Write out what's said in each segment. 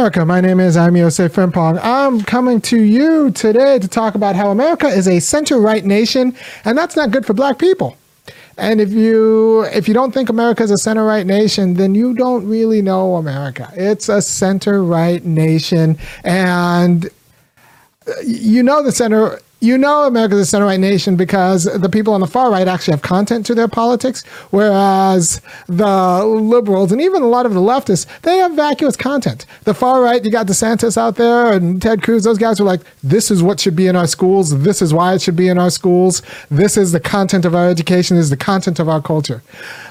America. My name is Irami Osei-Frimpong. I'm coming to you today to talk about how America is a center-right nation, and that's not good for black people. And if you if you don't think America is a center right nation, then you don't really know America. It's a center right nation, and uh, you know the center you know America's a center right nation because the people on the far right actually have content to their politics, whereas the liberals and even a lot of the leftists, they have vacuous content. The far right, you got DeSantis out there and Ted Cruz, those guys were like, this is what should be in our schools. This is why it should be in our schools. This is the content of our education. This is the content of our culture.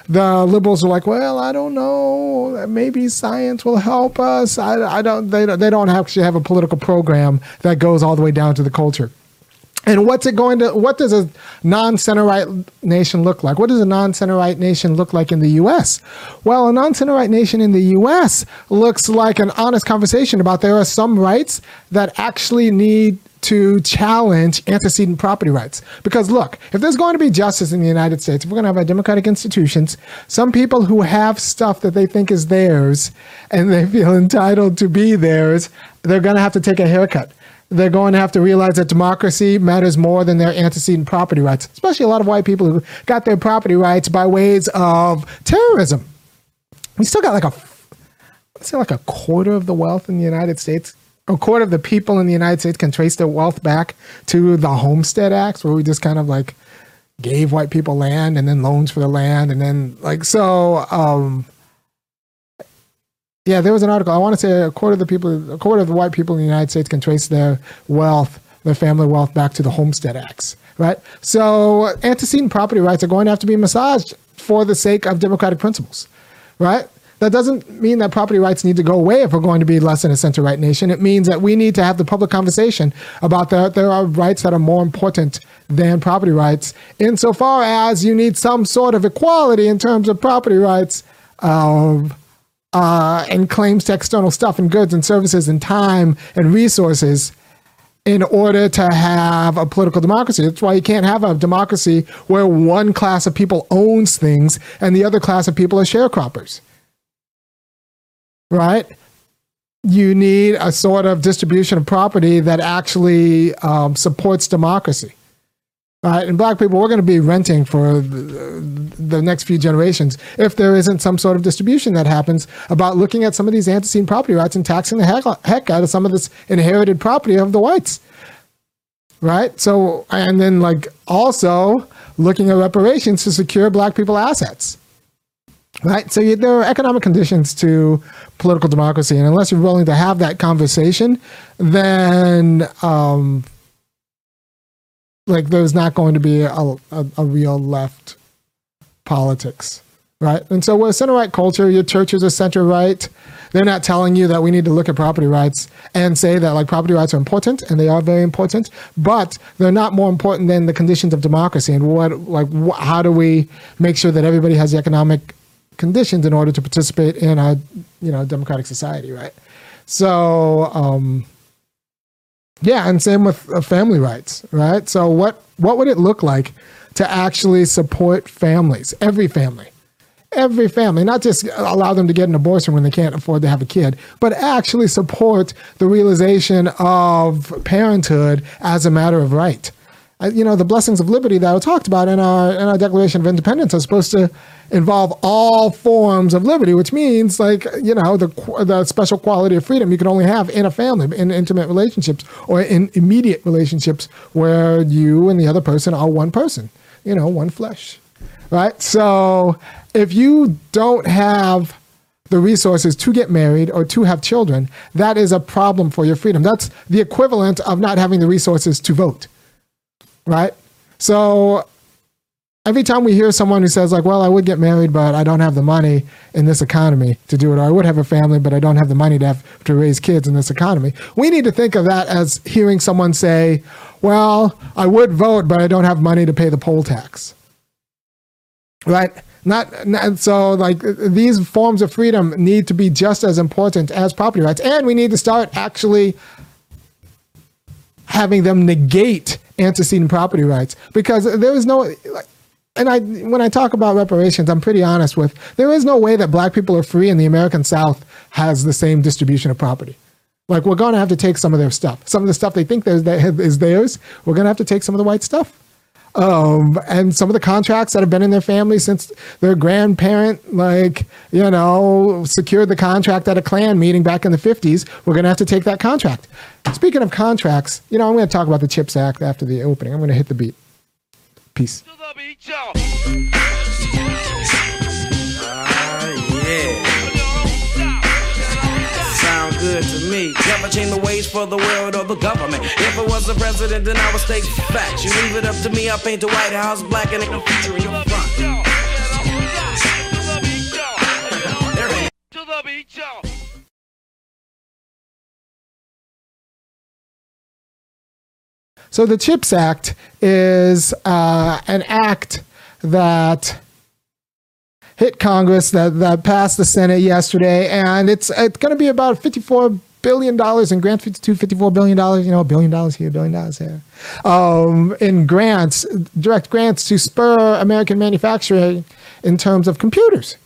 The liberals are like, well, I don't know. Maybe science will help us. I, I don't, they, they don't actually have a political program that goes all the way down to the culture. And what's it going to? What does a non-center right nation look like? What does a non-center right nation look like in the U.S.? Well, a non-center right nation in the U.S. looks like an honest conversation about there are some rights that actually need to challenge antecedent property rights. Because look, if there's going to be justice in the United States, if we're going to have our democratic institutions, some people who have stuff that they think is theirs and they feel entitled to be theirs, they're going to have to take a haircut they're going to have to realize that democracy matters more than their antecedent property rights, especially a lot of white people who got their property rights by ways of terrorism. We still got like a, let's say like a quarter of the wealth in the United States. A quarter of the people in the United States can trace their wealth back to the Homestead Acts, where we just kind of like gave white people land and then loans for the land, and then like so. Um, yeah, there was an article. I want to say a quarter of the people, a quarter of the white people in the United States can trace their wealth, their family wealth, back to the Homestead Acts, right? So antecedent property rights are going to have to be massaged for the sake of democratic principles, right? That doesn't mean that property rights need to go away if we're going to be less than a center right nation. It means that we need to have the public conversation about that there are rights that are more important than property rights, insofar as you need some sort of equality in terms of property rights of uh, and claims to external stuff and goods and services and time and resources in order to have a political democracy. That's why you can't have a democracy where one class of people owns things and the other class of people are sharecroppers. Right? You need a sort of distribution of property that actually um, supports democracy. Uh, and black people, we're going to be renting for the, the, next few generations if there isn't some sort of distribution that happens about looking at some of these antecedent property rights and taxing the heck, heck out of some of this inherited property of the whites. Right? So, and then like also looking at reparations to secure black people assets. Right? So you, there are economic conditions to political democracy. And unless you're willing to have that conversation, then, um, like there's not going to be a, a, a real left politics, right? And so with center right culture, your church is a center right. They're not telling you that we need to look at property rights and say that like property rights are important and they are very important, but they're not more important than the conditions of democracy and what like wh- how do we make sure that everybody has the economic conditions in order to participate in a you know democratic society, right? So um, yeah, and same with uh, family rights, right? So what what would it look like to actually support families, every family, every family, not just allow them to get an abortion when they can't afford to have a kid, but actually support the realization of parenthood as a matter of right you know, the blessings of liberty that I talked about in our in our Declaration of Independence are supposed to involve all forms of liberty, which means like you know the the special quality of freedom you can only have in a family, in intimate relationships, or in immediate relationships where you and the other person are one person, you know, one flesh, right? So if you don't have the resources to get married or to have children, that is a problem for your freedom. That's the equivalent of not having the resources to vote right? So every time we hear someone who says like, "Well, I would get married, but I don't have the money in this economy to do it," or "I would have a family, but I don't have the money to have to raise kids in this economy," we need to think of that as hearing someone say, "Well, I would vote, but I don't have money to pay the poll tax." Right? Not, not so like these forms of freedom need to be just as important as property rights, and we need to start actually having them negate antecedent property rights because there is no like and I when I talk about reparations, I'm pretty honest with there is no way that black people are free and the American South has the same distribution of property. Like we're to have to take some of their stuff, some of the stuff they think is theirs. We're to have to take some of the white stuff. Um, and some of the contracts that have been in their family since their grandparent, like, you know, secured the contract at a Klan meeting back in the 50s, we're going to have to take that contract. Speaking of contracts, you know, I'm going to talk about the CHIPS Act after the opening. I'm going to hit the beat. Peace. Me. Never change the ways for the world or the government. If I was the president, then I would state facts. You leave it up to me, I'll paint the White House black and ain't no future in your front. Y'all. So the CHIPS Act is uh, an act that hit Congress that, that passed the Senate yesterday, and it's it's going to be about fifty four billion dollars in grants, 52, 54 billion dollars, you know, a billion dollars here, a billion dollars there um, in grants, direct grants to spur American manufacturing in terms of computers.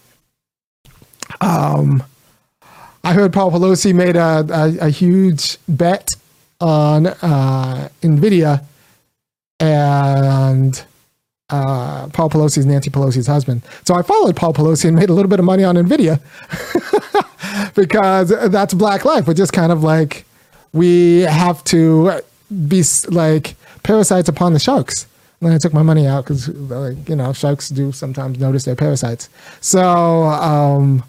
Um, I heard Paul Pelosi made a, a, a huge bet on uh, NVIDIA and uh, Paul Pelosi's Nancy Pelosi's husband. So I followed Paul Pelosi and made a little bit of money on NVIDIA because that's black life. We're just kind of like, we have to be like parasites upon the sharks. And then I took my money out because, like, you know, sharks do sometimes notice they're parasites. So, um,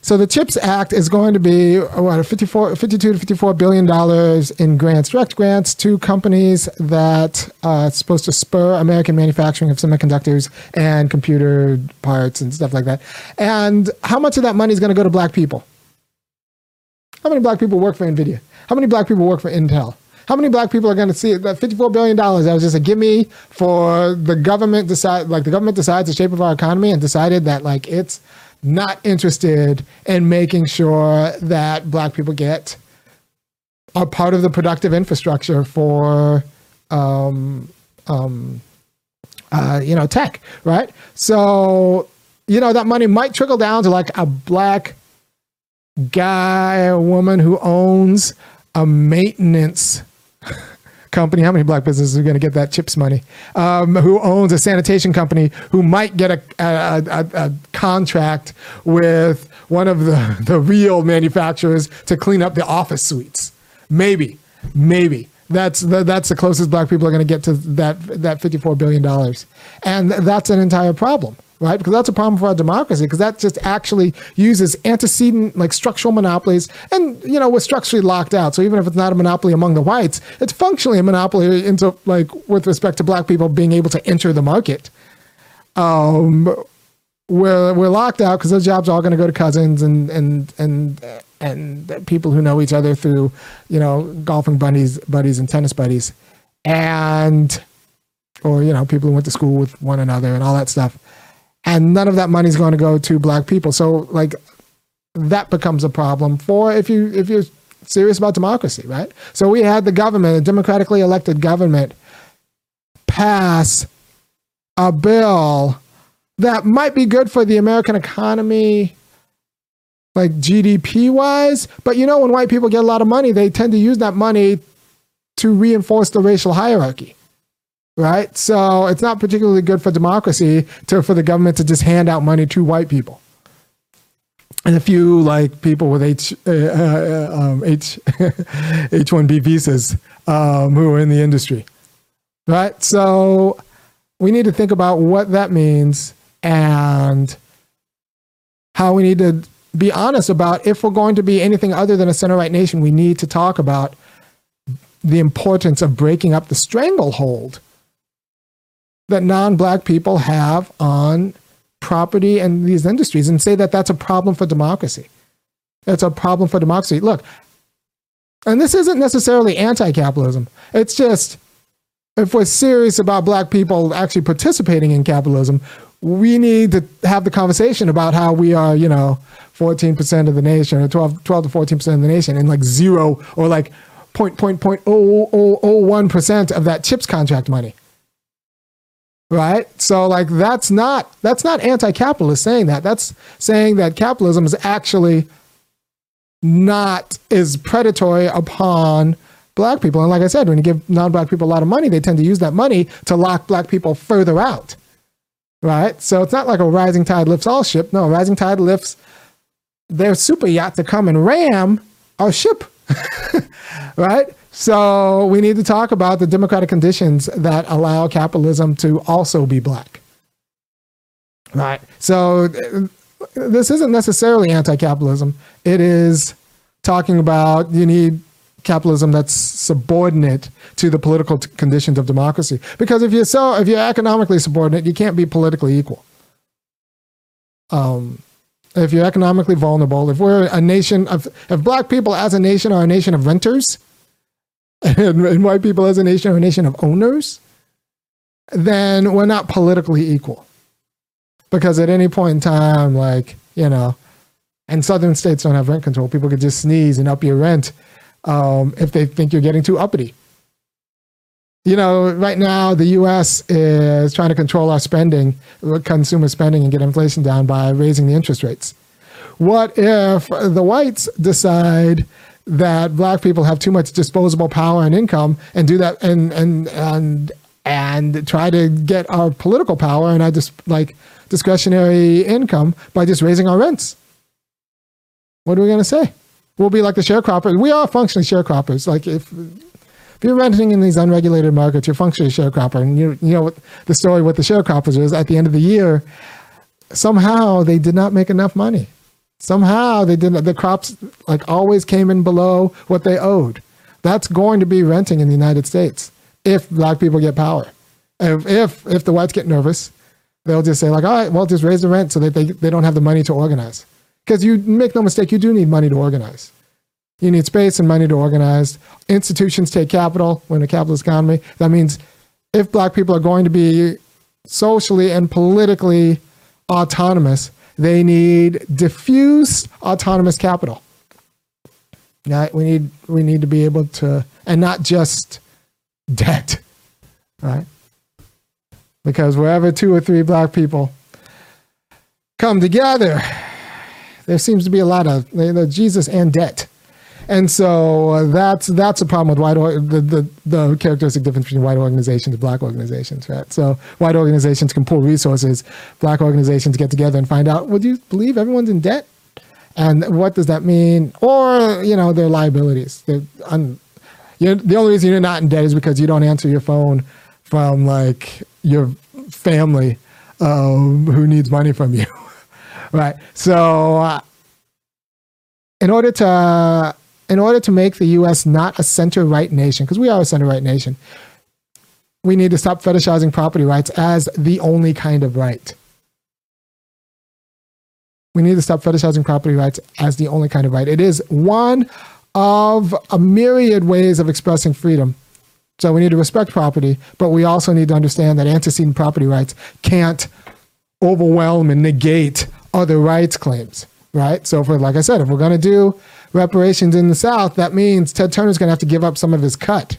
so the CHIPS Act is going to be what 54, 52 to 54 billion dollars in grants, direct grants to companies that uh, are supposed to spur American manufacturing of semiconductors and computer parts and stuff like that. And how much of that money is going to go to black people? How many black people work for Nvidia? How many black people work for Intel? How many black people are going to see it? That $54 billion, that was just a gimme for the government decide, like the government decides the shape of our economy and decided that like it's not interested in making sure that black people get a part of the productive infrastructure for um, um, uh, you know tech right? So you know that money might trickle down to like a black guy or woman who owns a maintenance company, how many black businesses are going to get that CHIPS money? Um, who owns a sanitation company who might get a, a, a, a, contract with one of the, the real manufacturers to clean up the office suites? Maybe, maybe. That's the, that's the closest black people are going to get to that that fifty four billion dollars, and that's an entire problem right? Because that's a problem for our democracy, because that just actually uses antecedent, like structural monopolies. And, you know, we're structurally locked out. So even if it's not a monopoly among the whites, it's functionally a monopoly into, like, with respect to black people being able to enter the market. Um, we're, we're locked out because those jobs are all going to go to cousins and, and, and, and people who know each other through, you know, golfing buddies, buddies and tennis buddies. And, or, you know, people who went to school with one another and all that stuff and none of that money is going to go to black people. So like that becomes a problem for if you if you're serious about democracy, right? So we had the government, a democratically elected government, pass a bill that might be good for the American economy, like GDP wise. But you know, when white people get a lot of money, they tend to use that money to reinforce the racial hierarchy right? So it's not particularly good for democracy to for the government to just hand out money to white people. And a few like people with H uh, uh, um, H H one B visas um, who are in the industry, right? So we need to think about what that means and how we need to be honest about if we're going to be anything other than a center right nation. We need to talk about the importance of breaking up the stranglehold that non-black people have on property and these industries and say that that's a problem for democracy. It's a problem for democracy. Look, and this isn't necessarily anti-capitalism. It's just if we're serious about black people actually participating in capitalism, we need to have the conversation about how we are, you know, 14% of the nation or 12, 12 to 14% of the nation and like zero or like point, point, point, oh, oh, oh, one percent of that CHIPS contract money right? So like that's not that's not anti-capitalist saying that. That's saying that capitalism is actually not is predatory upon black people. And like i said when you give non-black people a lot of money they tend to use that money to lock black people further out right? So it's not like a rising tide lifts all ship. No rising tide lifts their super yacht to come and ram our ship right so we need to talk about the democratic conditions that allow capitalism to also be black. Right. So this isn't necessarily anti-capitalism. It is talking about you need capitalism that's subordinate to the political t- conditions of democracy. Because if you're so if you're economically subordinate, you can't be politically equal. Um, if you're economically vulnerable, if we're a nation of if black people as a nation are a nation of renters, and, and white people as a nation are a nation of owners, then we're not politically equal. Because at any point in time, like, you know, and southern states don't have rent control, people could just sneeze and up your rent um, if they think you're getting too uppity. You know, right now the US is trying to control our spending, consumer spending, and get inflation down by raising the interest rates. What if the whites decide that black people have too much disposable power and income and do that and and and and try to get our political power and our just like discretionary income by just raising our rents. What are we going to say? We'll be like the sharecroppers. We are functionally sharecroppers. Like if if you're renting in these unregulated markets, you're functionally a sharecropper. And you you know what the story with the sharecroppers is at the end of the year, somehow they did not make enough money. Somehow they didn't. The crops like always came in below what they owed. That's going to be renting in the United States if black people get power. If if, if the whites get nervous, they'll just say like, all right, well, just raise the rent so that they they don't have the money to organize. Because you make no mistake, you do need money to organize. You need space and money to organize. Institutions take capital. We're in a capitalist economy. That means if black people are going to be socially and politically autonomous, they need diffuse autonomous capital. Now, we need we need to be able to, and not just debt, right? Because wherever two or three black people come together, there seems to be a lot of Jesus and debt. And so uh, that's that's a problem with white the, the the characteristic difference between white organizations and black organizations, right? So white organizations can pool resources, black organizations get together and find out, would you believe everyone's in debt? And what does that mean? Or you know their liabilities. They're the only reason you're not in debt is because you don't answer your phone from like your family um, who needs money from you, right? So. Uh, in order to in order to make the US not a center right nation, because we are a center right nation, we need to stop fetishizing property rights as the only kind of right. We need to stop fetishizing property rights as the only kind of right. It is one of a myriad ways of expressing freedom. So we need to respect property, but we also need to understand that antecedent property rights can't overwhelm and negate other rights claims, right? So, for like I said, if we're going to do reparations in the South, that means Ted Turner's going to have to give up some of his cut.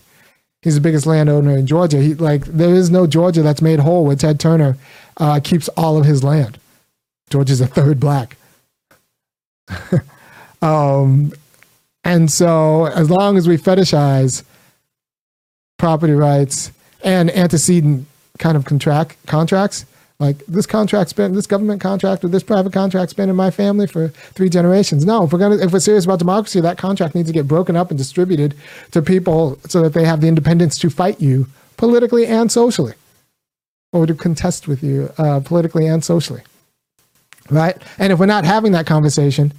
He's the biggest landowner in Georgia. He like there is no Georgia that's made whole where Ted Turner uh, keeps all of his land. Georgia's a third black. um, and so, as long as we fetishize property rights and antecedent kind of contract contracts, like this contract's been this government contract or this private contract's been in my family for three generations. No, if we're gonna if we're serious about democracy, that contract needs to get broken up and distributed to people so that they have the independence to fight you politically and socially, or to contest with you uh, politically and socially. Right? And if we're not having that conversation,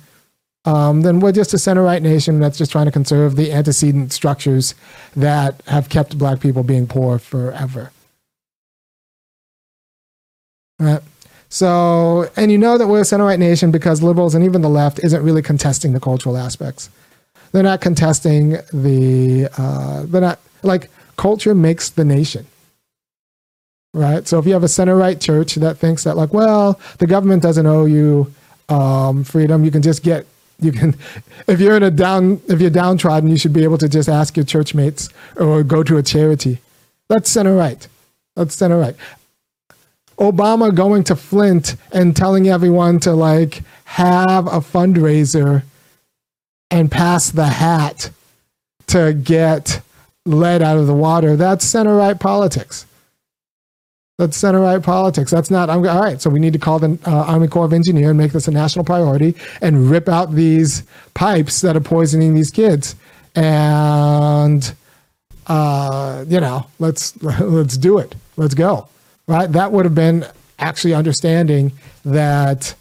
um, then we're just a center right nation that's just trying to conserve the antecedent structures that have kept black people being poor forever. Right. So, and you know that we're a center right nation because liberals and even the left isn't really contesting the cultural aspects. They're not contesting the, uh, they're not, like, culture makes the nation. Right. So if you have a center right church that thinks that, like, well, the government doesn't owe you um, freedom, you can just get, you can, if you're in a down, if you're downtrodden, you should be able to just ask your church mates or go to a charity. That's center right. That's center right Obama going to Flint and telling everyone to like have a fundraiser and pass the hat to get lead out of the water. That's center right politics. That's center right politics. That's not. I'm, all right. So we need to call the uh, Army Corps of Engineer and make this a national priority and rip out these pipes that are poisoning these kids. And uh, you know, let's let's do it. Let's go. Right. That would have been actually understanding that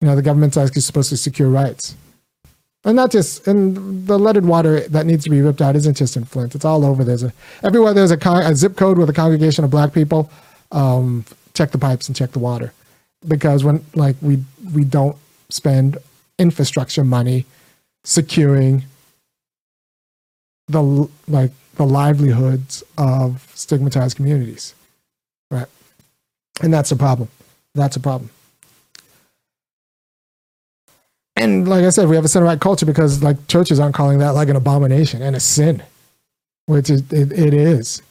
you know the government's actually supposed to secure rights and not just and the leaded water that needs to be ripped out isn't just in Flint. It's all over. There's a everywhere. There's a, con, a zip code with a congregation of black people. Um, check the pipes and check the water, because when like we we don't spend infrastructure money securing the like the livelihoods of stigmatized communities, right? And that's a problem. That's a problem and like I said, we have a center right culture because like churches aren't calling that like an abomination and a sin, which is it, it is.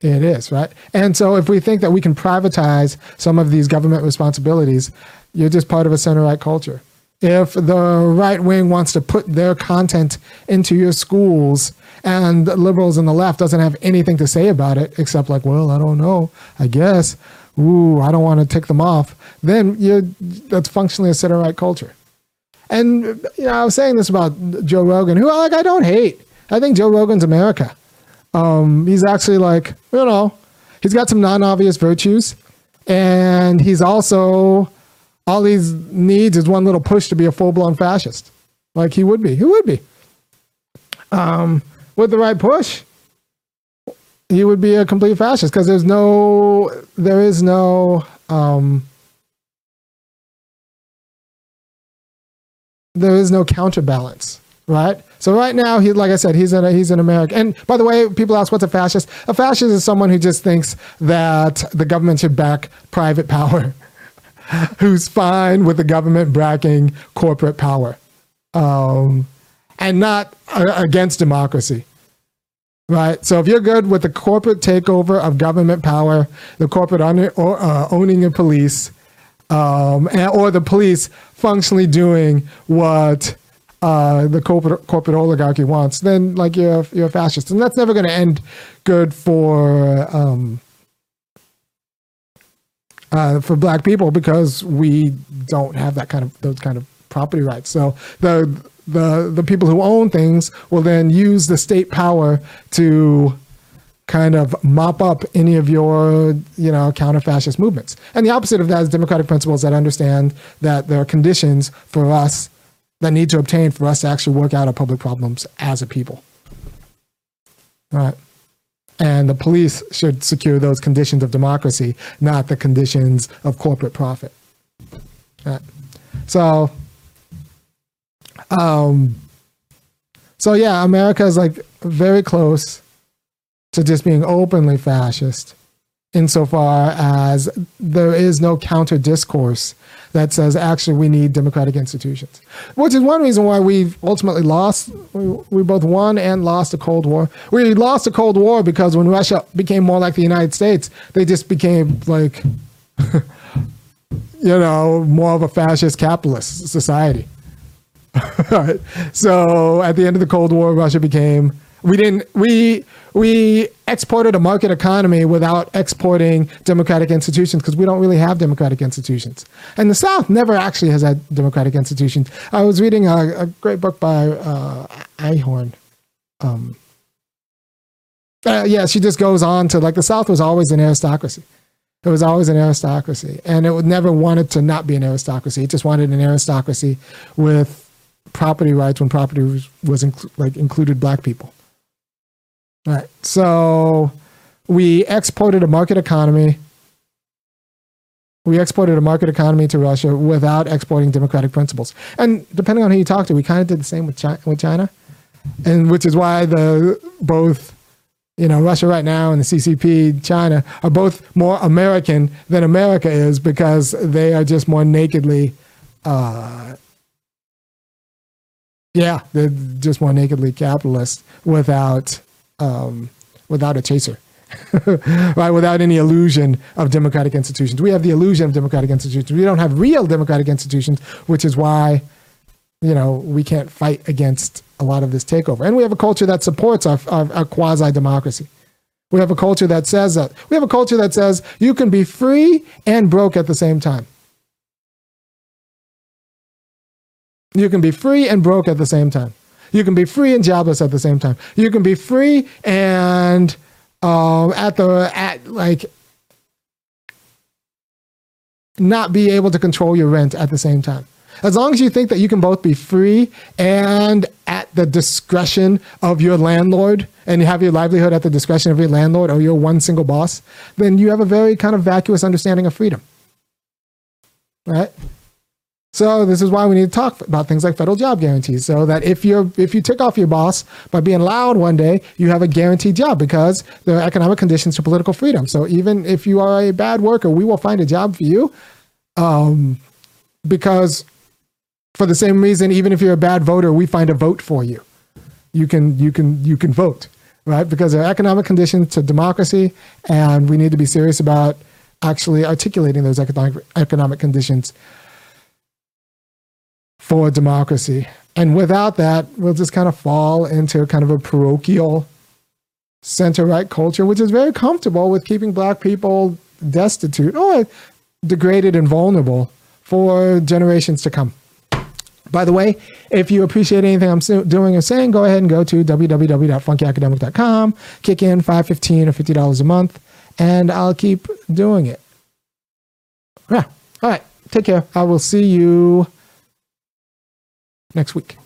It is, right? And so if we think that we can privatize some of these government responsibilities, you're just part of a center right culture. If the right wing wants to put their content into your schools and liberals and the left doesn't have anything to say about it except like, well, I don't know, I guess, ooh, I don't want to tick them off, then you that's functionally a center right culture. And you know, I was saying this about Joe Rogan, who like I don't hate. I think Joe Rogan's America. Um, he's actually like you know, he's got some non-obvious virtues, and he's also all he needs is one little push to be a full-blown fascist, like he would be. He would be. Um, with the right push, he would be a complete fascist because there's no, there is no. Um, there is no counterbalance, right? So right now, he, like I said, he's an he's an American. And by the way, people ask what's a fascist. A fascist is someone who just thinks that the government should back private power, who's fine with the government backing corporate power, um, and not uh, against democracy. Right. So if you're good with the corporate takeover of government power, the corporate or, uh, owning of police, um, and, or the police functionally doing what uh, the corporate corporate oligarchy wants, then like you're you're a fascist, and that's never going to end good for um, uh, for black people because we don't have that kind of those kind of property rights. So the the the people who own things will then use the state power to kind of mop up any of your, you know, counter-fascist movements. And the opposite of that is democratic principles that understand that there are conditions for us that need to obtain for us to actually work out our public problems as a people. All right. And the police should secure those conditions of democracy, not the conditions of corporate profit. All right. So, um, so yeah, America is like very close to just being openly fascist insofar as there is no counter discourse that says actually we need democratic institutions which is one reason why we've ultimately lost we, we both won and lost the cold war. We lost the cold war because when russia became more like the united states they just became like you know more of a fascist capitalist society right so at the end of the cold war russia became we didn't we we exported a market economy without exporting democratic institutions because we don't really have democratic institutions. And the South never actually has had democratic institutions. I was reading a, a great book by uh, Einhorn. Um, uh, yeah, she just goes on to like the South was always an aristocracy. It was always an aristocracy, and it never wanted to not be an aristocracy. It just wanted an aristocracy with property rights when property was, was inc- like included black people. Right. So we exported a market economy. We exported a market economy to Russia without exporting democratic principles. And depending on who you talk to, we kind of did the same with China, with China, and which is why the both you know Russia right now and the CCP China are both more American than America is because they are just more nakedly uh, yeah, they're just more nakedly capitalist without um, without a chaser. right? Without any illusion of democratic institutions. We have the illusion of democratic institutions. We don't have real democratic institutions, which is why, you know, we can't fight against a lot of this takeover. And we have a culture that supports our, our, our quasi democracy. We have a culture that says that. We have a culture that says you can be free and broke at the same time. You can be free and broke at the same time. You can be free and jobless at the same time. You can be free and um, at the at like not be able to control your rent at the same time. As long as you think that you can both be free and at the discretion of your landlord and you have your livelihood at the discretion of your landlord or your one single boss, then you have a very kind of vacuous understanding of freedom. Right? So this is why we need to talk about things like federal job guarantees, so that if you're if you tick off your boss by being loud one day, you have a guaranteed job because there are economic conditions to political freedom. So even if you are a bad worker, we will find a job for you, um, because for the same reason, even if you're a bad voter, we find a vote for you. You can you can you can vote, right? Because there are economic conditions to democracy, and we need to be serious about actually articulating those economic economic conditions for democracy. And without that, we'll just kind of fall into kind of a parochial center right culture, which is very comfortable with keeping black people destitute or degraded and vulnerable for generations to come. By the way, if you appreciate anything I'm doing or saying, go ahead and go to www.funkyacademic.com, kick in 515 or $50 a month, and I'll keep doing it. Yeah. All right. Take care. I will see you next week.